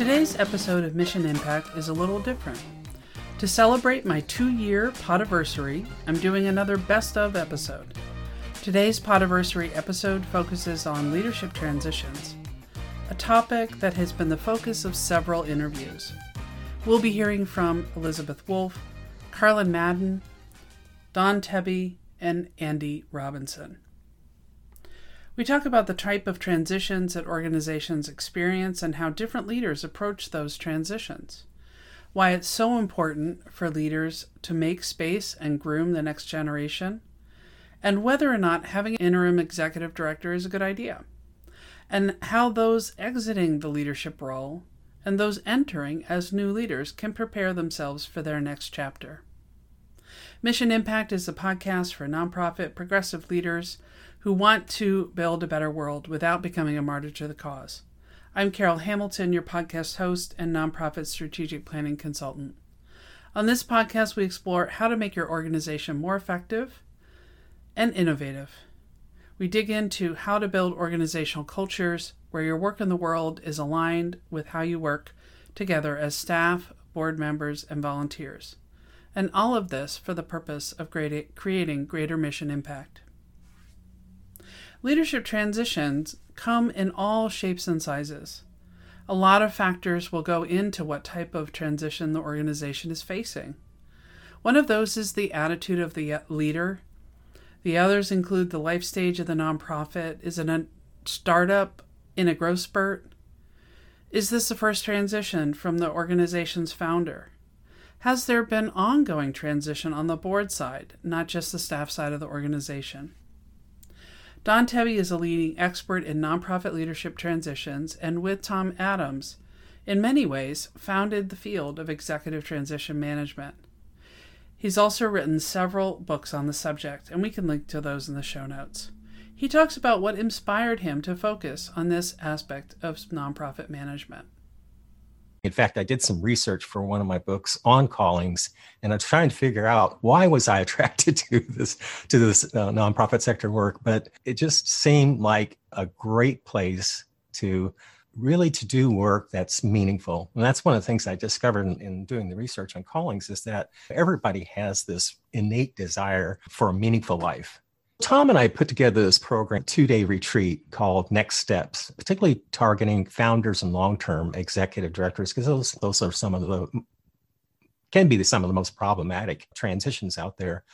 Today's episode of Mission Impact is a little different. To celebrate my two year podiversary, I'm doing another best of episode. Today's podiversary episode focuses on leadership transitions, a topic that has been the focus of several interviews. We'll be hearing from Elizabeth Wolfe, Carlin Madden, Don Tebbe, and Andy Robinson. We talk about the type of transitions that organizations experience and how different leaders approach those transitions. Why it's so important for leaders to make space and groom the next generation, and whether or not having an interim executive director is a good idea, and how those exiting the leadership role and those entering as new leaders can prepare themselves for their next chapter. Mission Impact is a podcast for nonprofit progressive leaders who want to build a better world without becoming a martyr to the cause. I'm Carol Hamilton, your podcast host and nonprofit strategic planning consultant. On this podcast, we explore how to make your organization more effective and innovative. We dig into how to build organizational cultures where your work in the world is aligned with how you work together as staff, board members, and volunteers. And all of this for the purpose of creating greater mission impact. Leadership transitions come in all shapes and sizes. A lot of factors will go into what type of transition the organization is facing. One of those is the attitude of the uh, leader. The others include the life stage of the nonprofit. Is it a startup in a growth spurt? Is this the first transition from the organization's founder? Has there been ongoing transition on the board side, not just the staff side of the organization? Don Tebbe is a leading expert in nonprofit leadership transitions and, with Tom Adams, in many ways founded the field of executive transition management. He's also written several books on the subject, and we can link to those in the show notes. He talks about what inspired him to focus on this aspect of nonprofit management. In fact, I did some research for one of my books on callings, and I was trying to figure out why was I attracted to this to this uh, nonprofit sector work. But it just seemed like a great place to really to do work that's meaningful. And that's one of the things I discovered in, in doing the research on callings is that everybody has this innate desire for a meaningful life. Tom and I put together this program, two day retreat called Next Steps, particularly targeting founders and long term executive directors, because those, those are some of the, can be some of the most problematic transitions out there.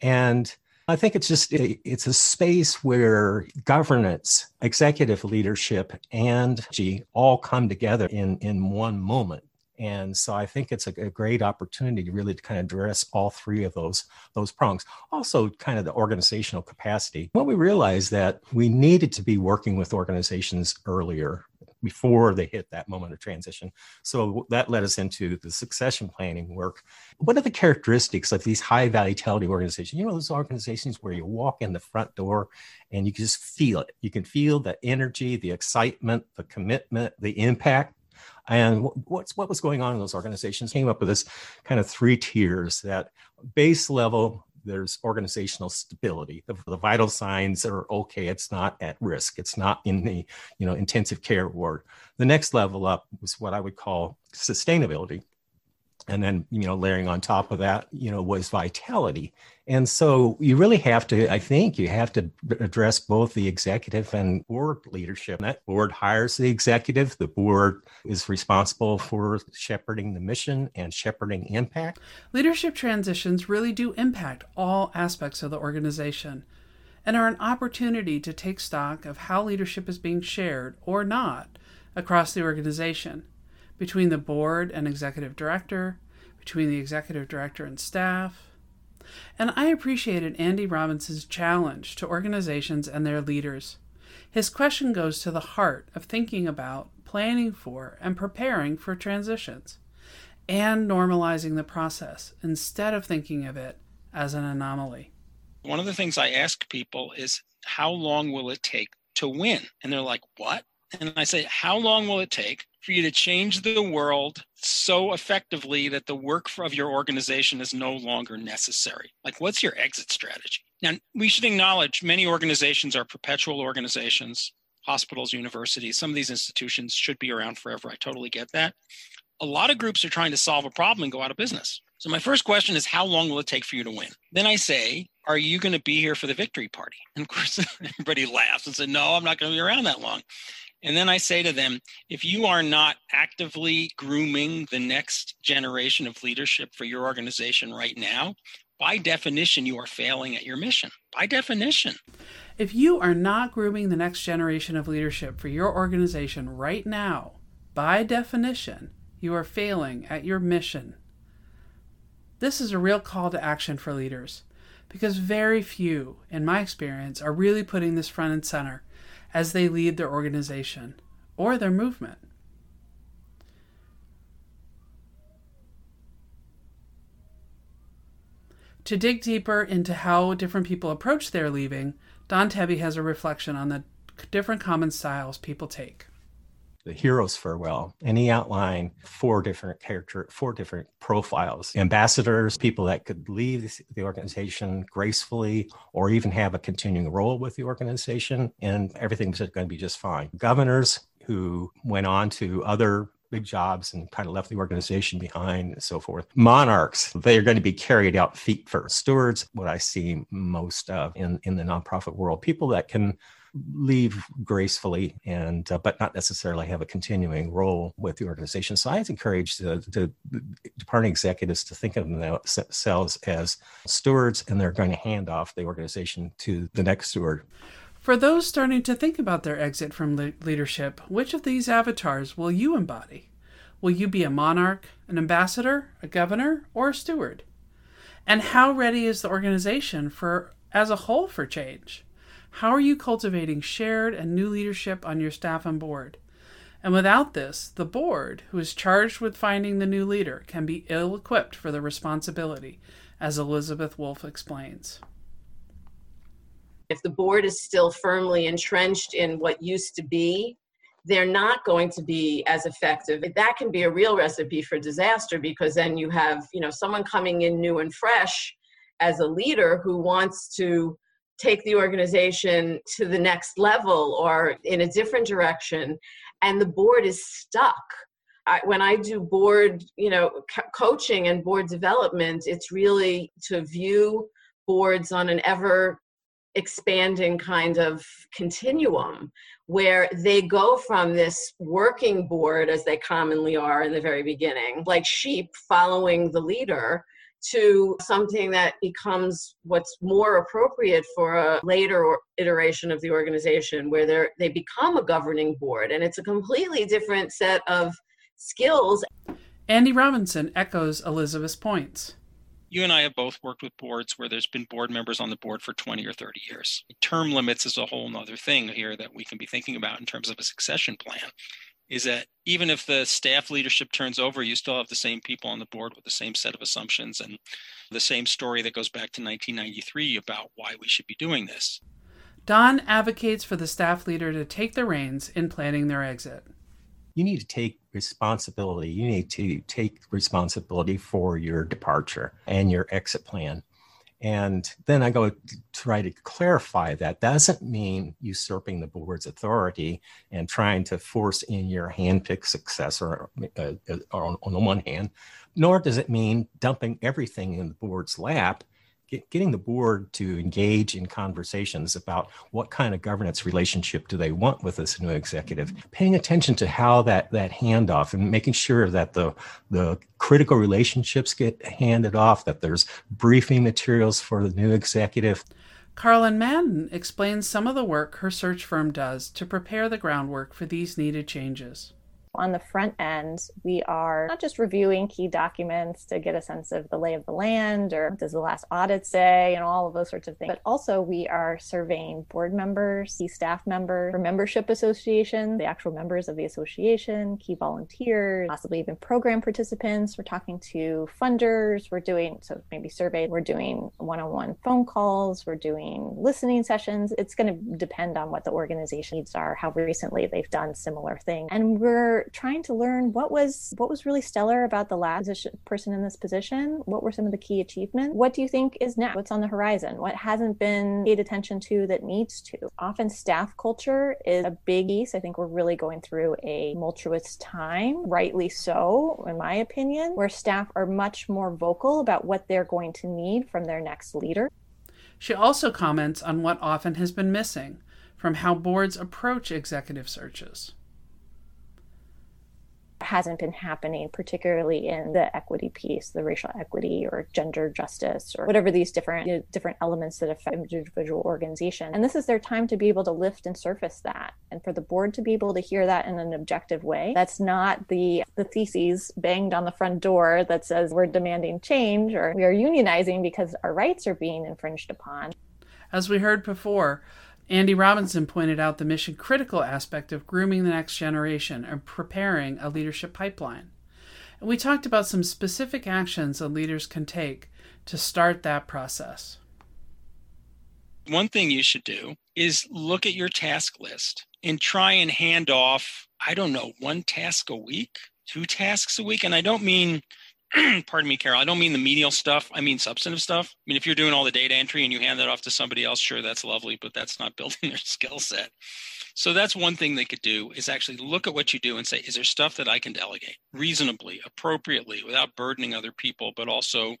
And I think it's just, it's a space where governance, executive leadership, and G all come together in, in one moment and so I think it's a, a, great opportunity to really kind of address all three of those those prongs. Also, kind of the organizational capacity. What we realized that we needed to be working with organizations earlier before they hit that moment of transition. So that led us into the succession planning work. What are the characteristics of these high vitality organizations? You know, those organizations where you walk in the front door and you can just feel it. You can feel the energy, the excitement, the commitment, the impact and what's what was going on in those organizations? Came up with this kind of three tiers that base level there's organizational stability. The, the, vital signs are okay it's not at risk. It's not in the you know intensive care ward. The next level up was what i would call sustainability and then you know layering on top of that you know was vitality. And so you really have to i think you have to address both the executive and board leadership. That board hires the executive. The board is responsible for shepherding the mission and shepherding impact. Leadership transitions really do impact all aspects of the organization and are an opportunity to take stock of how leadership is being shared or not across the organization between the board and executive director, between the executive director and staff. And I appreciated Andy Robinson's challenge to organizations and their leaders. His question goes to the heart of thinking about, planning for, and preparing for transitions, and normalizing the process instead of thinking of it as an anomaly. One of the things I ask people is, how long will it take to win? And they're like, what? And I say, how long will it take for you to change the world so effectively that the work of your organization is no longer necessary? Like, what's your exit strategy? Now, we should acknowledge many organizations are perpetual organizations. hospitals, universities, some of these institutions should be around forever. I totally get that. A lot of groups are trying to solve a problem and go out of business. So my first question is how long will it take for you to win? Then I say, are you going to be here for the victory party? And of course, everybody laughs and says, no, I'm not going to be around that long. And then I say to them, if you are not actively grooming the next generation of leadership for your organization right now, by definition, you are failing at your mission. By definition. If you are not grooming the next generation of leadership for your organization right now, by definition, you are failing at your mission. This is a real call to action for leaders because very few, in my experience, are really putting this front and center as they lead their organization or their movement. To dig deeper into how different people approach their leaving, Don Tebbe has a reflection on the different common styles people take. The hero's farewell, and he outlined four different character, four different profiles: ambassadors, people that could leave the organization gracefully, or even have a continuing role with the organization, and everything was going to be just fine. Governors who went on to other big jobs and kind of left the organization behind and so forth. Monarchs, they are going to be carried out feet first. Stewards, what I see most of in, in the nonprofit world, people that can leave gracefully and uh, but not necessarily have a continuing role with the organization so i encourage the, the, departing executives to think of themselves as stewards and they're going to hand off the organization to the next steward for those starting to think about their exit from le- leadership, which of these avatars will you embody? Will you be a monarch, an ambassador, a governor, or a steward? And how ready is the organization for as a whole for change? How are you cultivating shared and new leadership on your staff and board? And without this, the board, who is charged with finding the new leader, can be ill equipped for the responsibility, as Elizabeth Wolfe explains. If the board is still firmly entrenched in what used to be, they're not going to be as effective. That can be a real recipe for disaster because then you have, you know, someone coming in new and fresh as a leader who wants to take the organization to the next level or in a different direction and the board is stuck. I, when i do board you know co- coaching and board development it's really to view boards on an ever expanding kind of continuum where they go from this working board as they commonly are in the very beginning like sheep following the leader to something that becomes what's more appropriate for a later iteration of the organization where they they become a governing board and it's a completely different set of skills andy robinson echoes elizabeth's points you and I have both worked with boards where there's been board members on the board for 20 or 30 years. Term limits is a whole other thing here that we can be thinking about in terms of a succession plan. Is that even if the staff leadership turns over, you still have the same people on the board with the same set of assumptions and the same story that goes back to 1993 about why we should be doing this. Don advocates for the staff leader to take the reins in planning their exit you need to take responsibility. You need to take responsibility for your departure and your exit plan. And then I go try to clarify that. Doesn't mean usurping the board's authority and trying to force in your handpicked successor uh, uh, on, on the one hand, nor does it mean dumping everything in the board's lap get, getting the board to engage in conversations about what kind of governance relationship do they want with this new executive, paying attention to how that that handoff and making sure that the the critical relationships get handed off, that there's briefing materials for the new executive. Carlin Madden explains some of the work her search firm does to prepare the groundwork for these needed changes. On the front end, we are not just reviewing key documents to get a sense of the lay of the land or does the last audit say and all of those sorts of things, but also we are surveying board members, key staff members, membership association, the actual members of the association, key volunteers, possibly even program participants. We're talking to funders. We're doing, so maybe survey, we're doing one on one phone calls, we're doing listening sessions. It's going to depend on what the organization needs are, how recently they've done similar things. And we're trying to learn what was what was really stellar about the last person in this position. What were some of the key achievements? What do you think is next? What's on the horizon? What hasn't been paid attention to that needs to? Often staff culture is a big piece. I think we're really going through a tumultuous time, rightly so, in my opinion, where staff are much more vocal about what they're going to need from their next leader. She also comments on what often has been missing from how boards approach executive searches hasn't been happening, particularly in the equity piece, the racial equity or gender justice, or whatever these different you know, different elements that affect individual organization. And this is their time to be able to lift and surface that, and for the board to be able to hear that in an objective way. That's not the the theses banged on the front door that says we're demanding change or we are unionizing because our rights are being infringed upon. As we heard before, Andy Robinson pointed out the mission critical aspect of grooming the next generation and preparing a leadership pipeline. And we talked about some specific actions that leaders can take to start that process. One thing you should do is look at your task list and try and hand off, I don't know, one task a week, two tasks a week. And I don't mean pardon me, Carol, I don't mean the menial stuff. I mean substantive stuff. I mean, if you're doing all the data entry and you hand that off to somebody else, sure, that's lovely, but that's not building their skill set. So that's one thing they could do is actually look at what you do and say, is there stuff that I can delegate reasonably, appropriately, without burdening other people, but also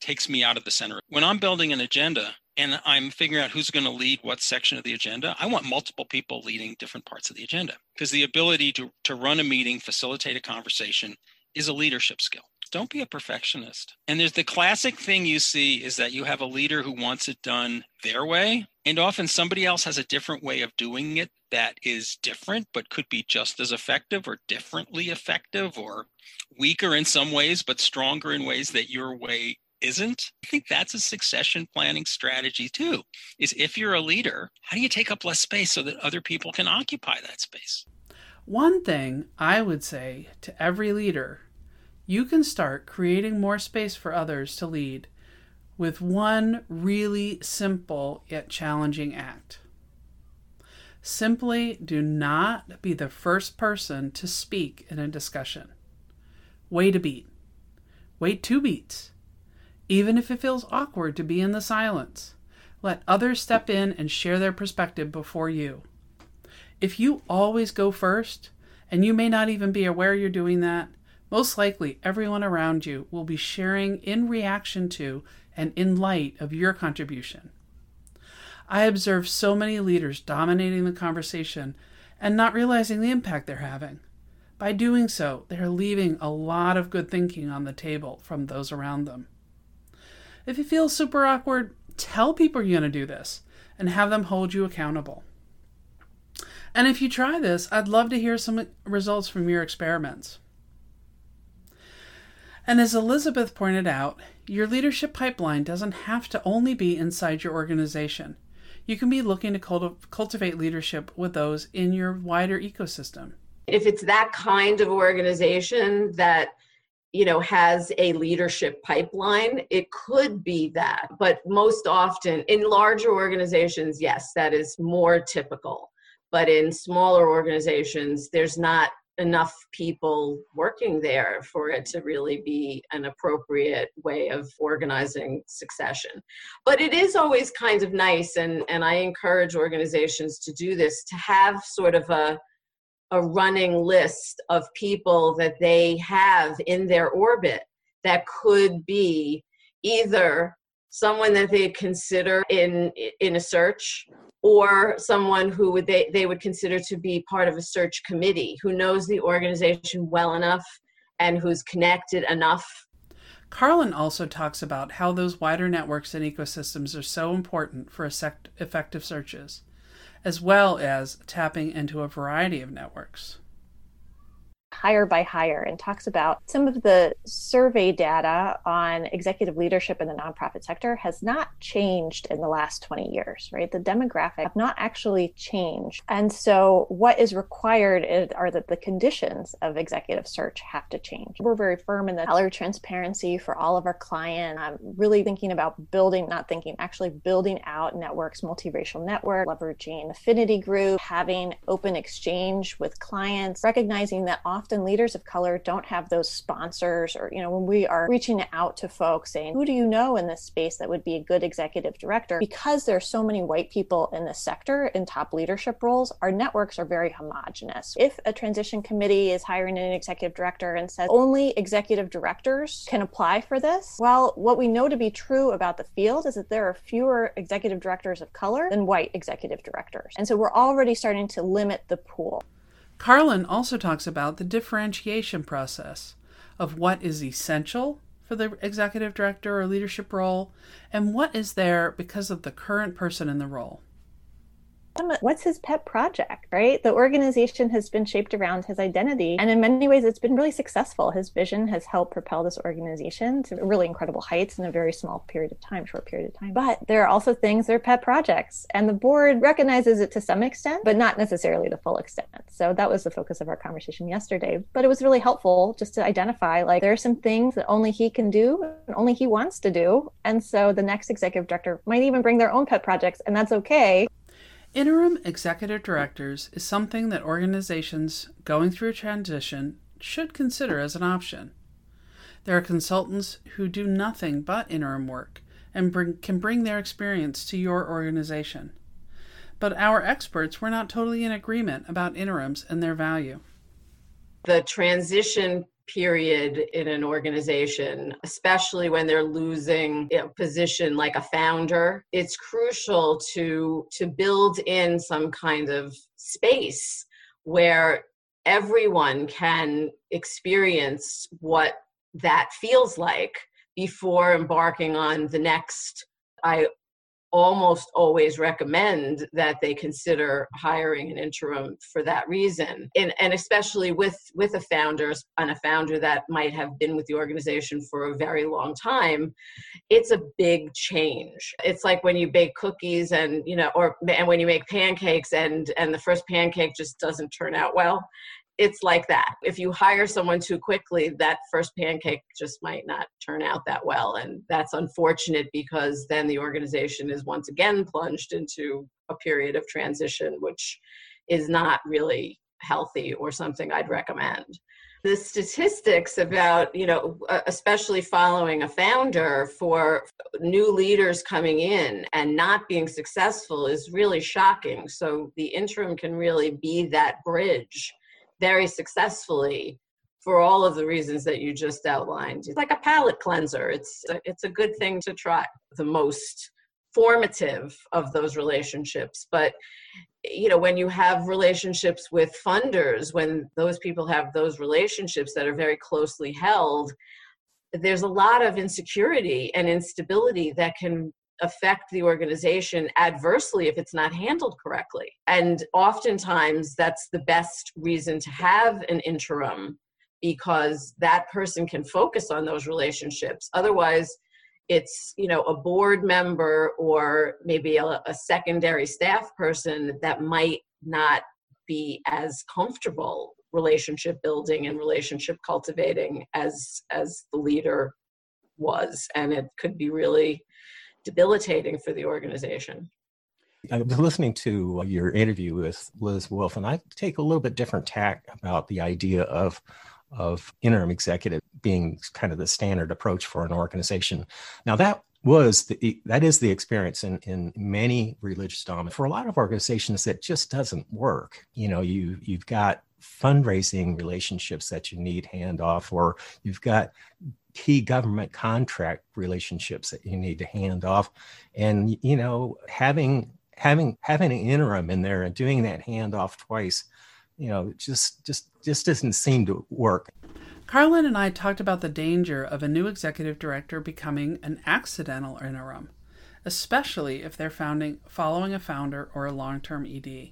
takes me out of the center? When I'm building an agenda and I'm figuring out who's going to lead what section of the agenda, I want multiple people leading different parts of the agenda because the ability to, to run a meeting, facilitate a conversation is a leadership skill don't be a perfectionist. And there's the classic thing you see is that you have a leader who wants it done their way. And often somebody else has a different way of doing it that is different, but could be just as effective or differently effective or weaker in some ways, but stronger in ways that your way isn't. I think that's a succession planning strategy too. Is if you're a leader, how do you take up less space so that other people can occupy that space? One thing I would say to every leader you can start creating more space for others to lead with one really simple yet challenging act. Simply do not be the first person to speak in a discussion. Wait a beat. Wait two beats. Even if it feels awkward to be in the silence, let others step in and share their perspective before you. If you always go first, and you may not even be aware you're doing that, most likely, everyone around you will be sharing in reaction to and in light of your contribution. I observe so many leaders dominating the conversation and not realizing the impact they're having. By doing so, they are leaving a lot of good thinking on the table from those around them. If it feels super awkward, tell people you're going to do this and have them hold you accountable. And if you try this, I'd love to hear some results from your experiments. And as Elizabeth pointed out, your leadership pipeline doesn't have to only be inside your organization. You can be looking to cultiv- cultivate leadership with those in your wider ecosystem. If it's that kind of organization that you know has a leadership pipeline it could be that but most often in larger organizations yes that is more typical but in smaller organizations there's not enough people working there for it to really be an appropriate way of organizing succession. But it is always kind of nice, and, and I encourage organizations to do this to have sort of a a running list of people that they have in their orbit that could be either someone that they consider in in a search or someone who would they, they would consider to be part of a search committee who knows the organization well enough and who's connected enough. Carlin also talks about how those wider networks and ecosystems are so important for effective searches, as well as tapping into a variety of networks hire by Higher and talks about some of the survey data on executive leadership in the nonprofit sector has not changed in the last 20 years, right? The demographic have not actually changed. And so what is required are that the conditions of executive search have to change. We're very firm in the salary transparency for all of our clients. I'm really thinking about building, not thinking, actually building out networks, multiracial network, leveraging affinity group, having open exchange with clients, recognizing that often often leaders of color don't have those sponsors or, you know, when we are reaching out to folks saying, who do you know in this space that would be a good executive director? Because there are so many white people in this sector in top leadership roles, our networks are very homogenous. If a transition committee is hiring an executive director and says only executive directors can apply for this, well, what we know to be true about the field is that there are fewer executive directors of color than white executive directors. And so we're already starting to limit the pool. Carlin also talks about the differentiation process of what is essential for the executive director or leadership role and what is there because of the current person in the role what's his pet project, right? The organization has been shaped around his identity. And in many ways, it's been really successful. His vision has helped propel this organization to really incredible heights in a very small period of time, short period of time. But there are also things that are pet projects. And the board recognizes it to some extent, but not necessarily the full extent. So that was the focus of our conversation yesterday. But it was really helpful just to identify like there are some things that only he can do and only he wants to do. And so the next executive director might even bring their own pet projects, and that's okay. Interim executive directors is something that organizations going through a transition should consider as an option. There are consultants who do nothing but interim work and bring, can bring their experience to your organization. But our experts were not totally in agreement about interims and their value. The transition period in an organization, especially when they're losing a position like a founder, it's crucial to to build in some kind of space where everyone can experience what that feels like before embarking on the next I almost always recommend that they consider hiring an interim for that reason. And, and especially with with a founder and a founder that might have been with the organization for a very long time it's a big change. It's like when you bake cookies and you know or and when you make pancakes and and the first pancake just doesn't turn out well it's like that. If you hire someone too quickly, that first pancake just might not turn out that well. And that's unfortunate because then the organization is once again plunged into a period of transition, which is not really healthy or something I'd recommend. The statistics about, you know, especially following a founder for new leaders coming in and not being successful is really shocking. So the interim can really be that bridge very successfully for all of the reasons that you just outlined. It's like a palate cleanser. It's a, it's a good thing to try. The most formative of those relationships, but you know when you have relationships with funders, when those people have those relationships that are very closely held, there's a lot of insecurity and instability that can affect the organization adversely if it's not handled correctly. And oftentimes, that's the best reason to have an interim because that person can focus on those relationships. Otherwise, it's you know a board member or maybe a, a secondary staff person that might not be as comfortable relationship building and relationship cultivating as as the leader was and it could be really debilitating for the organization. I was listening to your interview with Liz Wolf, and I take a little bit different tack about the idea of of interim executive being kind of the standard approach for an organization. Now that was the that is the experience in in many religious dominant for a lot of organizations that just doesn't work. You know, you you've got fundraising relationships that you need handoff, or you've got key government contract relationships that you need to hand off. And you know having having having an interim in there and doing that handoff twice you know just just just doesn't seem to work. Carlin and i talked about the danger of a new executive director becoming an accidental interim especially if they're founding, following a founder or a long-term ed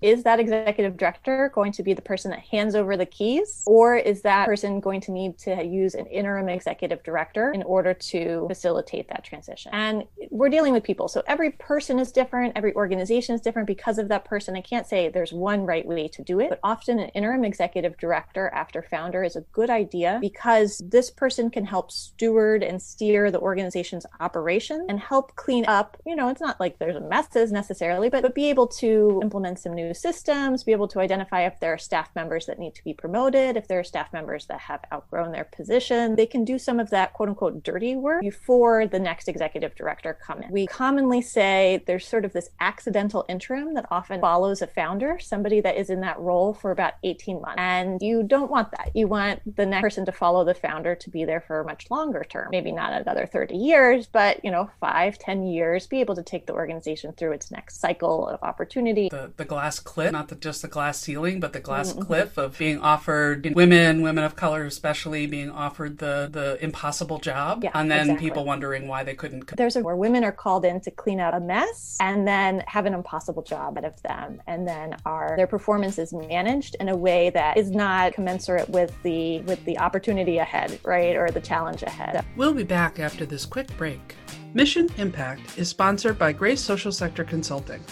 is that executive director going to be the person that hands over the keys or is that person going to need to use an interim executive director in order to facilitate that transition? And we're dealing with people so every person is different every organization is different because of that person. I can't say there's one right way to do it but often an interim executive director after founder is a good idea because this person can help steward and steer the organization's operation and help clean up. You know it's not like there's a messes necessarily but, but be able to implement some new new systems, be able to identify if there are staff members that need to be promoted, if there are staff members that have outgrown their position. They can do some of that quote unquote dirty work before the next executive director come in. We commonly say there's sort of this accidental interim that often follows a founder, somebody that is in that role for about 18 months. And you don't want that. You want the next person to follow the founder to be there for a much longer term, maybe not another 30 years, but you know, five, 10 years, be able to take the organization through its next cycle of opportunity. The, the glass cliff, not the, just the glass ceiling, but the glass mm-hmm. cliff of being offered women, women of color especially, being offered the, the impossible job. Yeah, and then exactly. people wondering why they couldn't. There's a where women are called in to clean out a mess and then have an impossible job out of them. And then are their performance is managed in a way that is not commensurate with the with the opportunity ahead, right? Or the challenge ahead. We'll be back after this quick break. Mission Impact is sponsored by Grace Social Sector Consulting.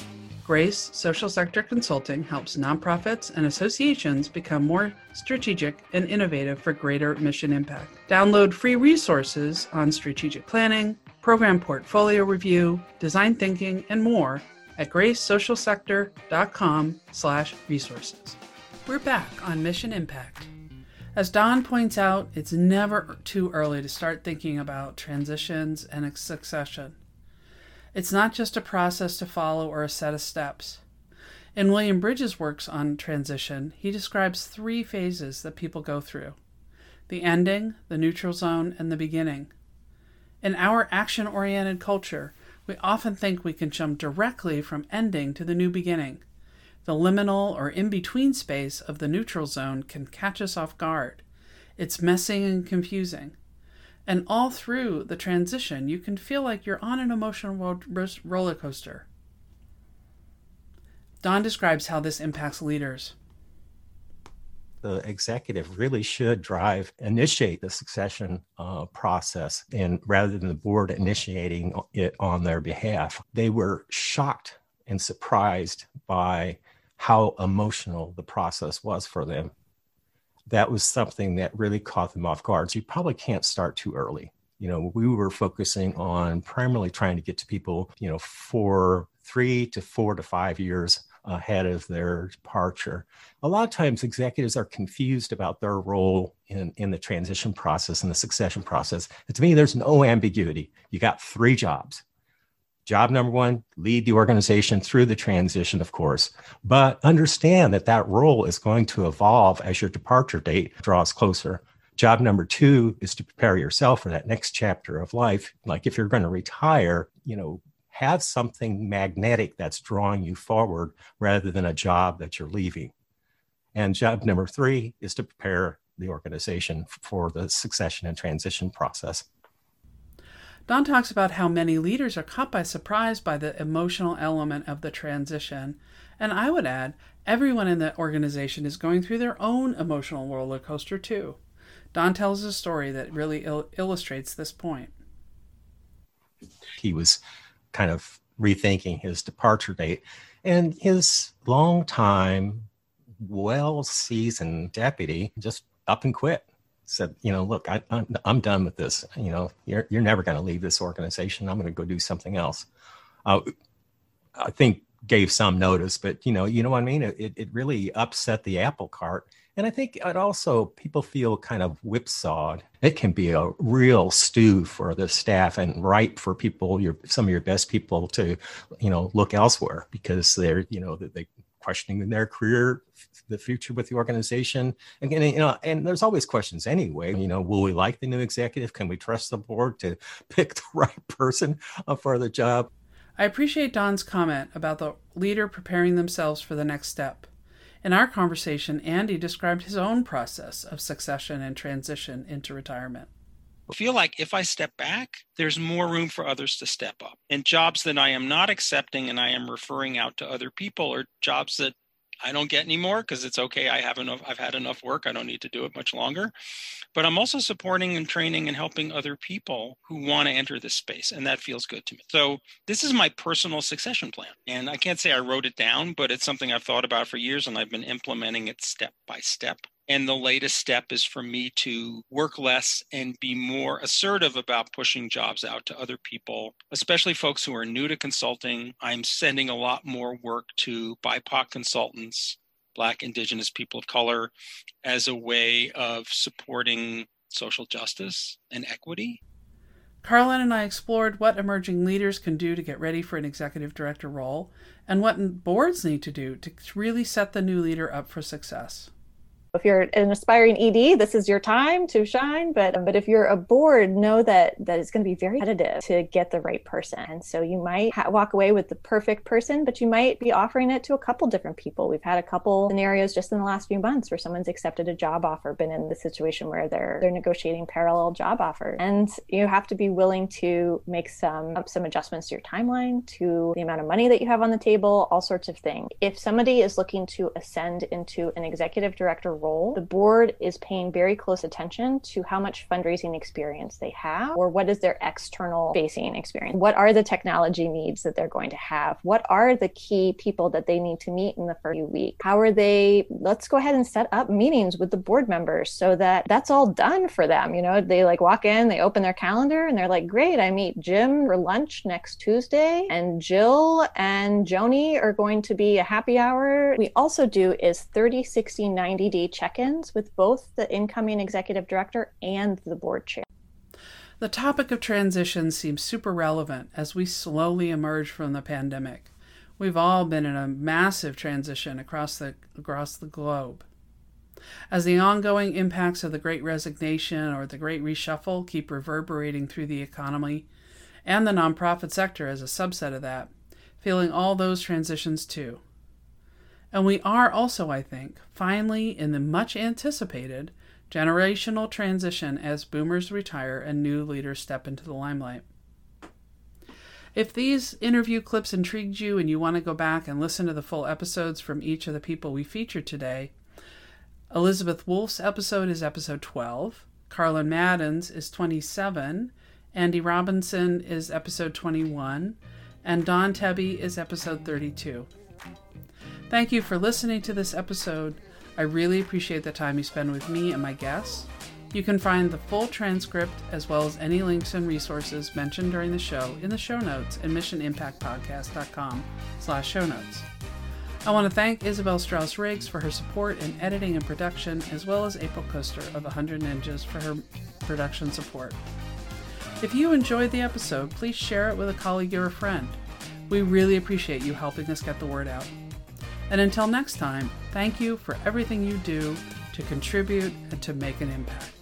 Grace Social Sector Consulting helps nonprofits and associations become more strategic and innovative for greater mission impact. Download free resources on strategic planning, program portfolio review, design thinking, and more at gracesocialsector.com/resources. We're back on Mission Impact. As Don points out, it's never too early to start thinking about transitions and succession. It's not just a process to follow or a set of steps. In William Bridges' works on transition, he describes three phases that people go through the ending, the neutral zone, and the beginning. In our action oriented culture, we often think we can jump directly from ending to the new beginning. The liminal or in between space of the neutral zone can catch us off guard. It's messy and confusing. And all through the transition, you can feel like you're on an emotional roller coaster. Don describes how this impacts leaders. The executive really should drive, initiate the succession uh, process, and rather than the board initiating it on their behalf. They were shocked and surprised by how emotional the process was for them. That was something that really caught them off guard. So you probably can't start too early. You know, we were focusing on primarily trying to get to people, you know, for three to four to five years ahead of their departure. A lot of times executives are confused about their role in, in the transition process and the succession process. And to me, there's no ambiguity. You got three jobs Job number one, lead the organization through the transition, of course, but understand that that role is going to evolve as your departure date draws closer. Job number two is to prepare yourself for that next chapter of life. Like if you're going to retire, you know, have something magnetic that's drawing you forward rather than a job that you're leaving. And job number three is to prepare the organization for the succession and transition process. Don talks about how many leaders are caught by surprise by the emotional element of the transition. And I would add, everyone in the organization is going through their own emotional roller coaster too. Don tells a story that really il- illustrates this point. He was kind of rethinking his departure date, and his long-time, well seasoned deputy just up and quit said, you know, look, I, I'm, I'm done with this. You know, you're, you're never going to leave this organization. I'm going to go do something else. Uh, I think gave some notice, but you know, you know what I mean? It, it really upset the apple cart. And I think it also people feel kind of whipsawed. It can be a real stew for the staff and right for people, your some of your best people to, you know, look elsewhere because they're, you know, that they questioning their career, the future with the organization. Again, you know, and there's always questions anyway. You know, will we like the new executive? Can we trust the board to pick the right person uh, for the job? I appreciate Don's comment about the leader preparing themselves for the next step. In our conversation, Andy described his own process of succession and transition into retirement feel like if I step back, there's more room for others to step up. And jobs that I am not accepting and I am referring out to other people are jobs that I don't get anymore because it's okay. I have enough, I've had enough work. I don't need to do it much longer. But I'm also supporting and training and helping other people who want to enter this space. And that feels good to me. So this is my personal succession plan. And I can't say I wrote it down, but it's something I've thought about for years and I've been implementing it step by step And the latest step is for me to work less and be more assertive about pushing jobs out to other people, especially folks who are new to consulting. I'm sending a lot more work to BIPOC consultants, Black, Indigenous people of color, as a way of supporting social justice and equity. Carlin and I explored what emerging leaders can do to get ready for an executive director role and what boards need to do to really set the new leader up for success. If you're an aspiring ED, this is your time to shine. But but if you're a board, know that that it's going to be very competitive to get the right person. And so you might ha- walk away with the perfect person, but you might be offering it to a couple different people. We've had a couple scenarios just in the last few months where someone's accepted a job offer, been in the situation where they're they're negotiating parallel job offers, and you have to be willing to make some some adjustments to your timeline, to the amount of money that you have on the table, all sorts of things. If somebody is looking to ascend into an executive director role, the board is paying very close attention to how much fundraising experience they have or what is their external facing experience. What are the technology needs that they're going to have? What are the key people that they need to meet in the first few weeks? How are they? Let's go ahead and set up meetings with the board members so that that's all done for them. You know, they like walk in, they open their calendar, and they're like, great, I meet Jim for lunch next Tuesday, and Jill and Joni are going to be a happy hour. We also do is 30, 60, 90 day check ins with both the incoming executive director and the board chair. The topic of transition seems super relevant as we slowly emerge from the pandemic. We've all been in a massive transition across the across the globe. As the ongoing impacts of the Great Resignation or the Great Reshuffle keep reverberating through the economy and the nonprofit sector as a subset of that, feeling all those transitions too. And we are also, I think, finally in the much anticipated generational transition as boomers retire and new leaders step into the limelight. If these interview clips intrigued you and you want to go back and listen to the full episodes from each of the people we featured today, Elizabeth Wolf's episode is episode 12, Carlin Madden's is 27, Andy Robinson is episode 21, and Don Tebbe is episode 32. Thank you for listening to this episode. I really appreciate the time you spend with me and my guests. You can find the full transcript as well as any links and resources mentioned during the show in the show notes at missionimpactpodcast.com slash show notes. I want to thank Isabel Strauss Riggs for her support in editing and production, as well as April Coaster of 100 Ninjas for her production support. If you enjoyed the episode, please share it with a colleague or a friend. We really appreciate you helping us get the word out. And until next time, thank you for everything you do to contribute and to make an impact.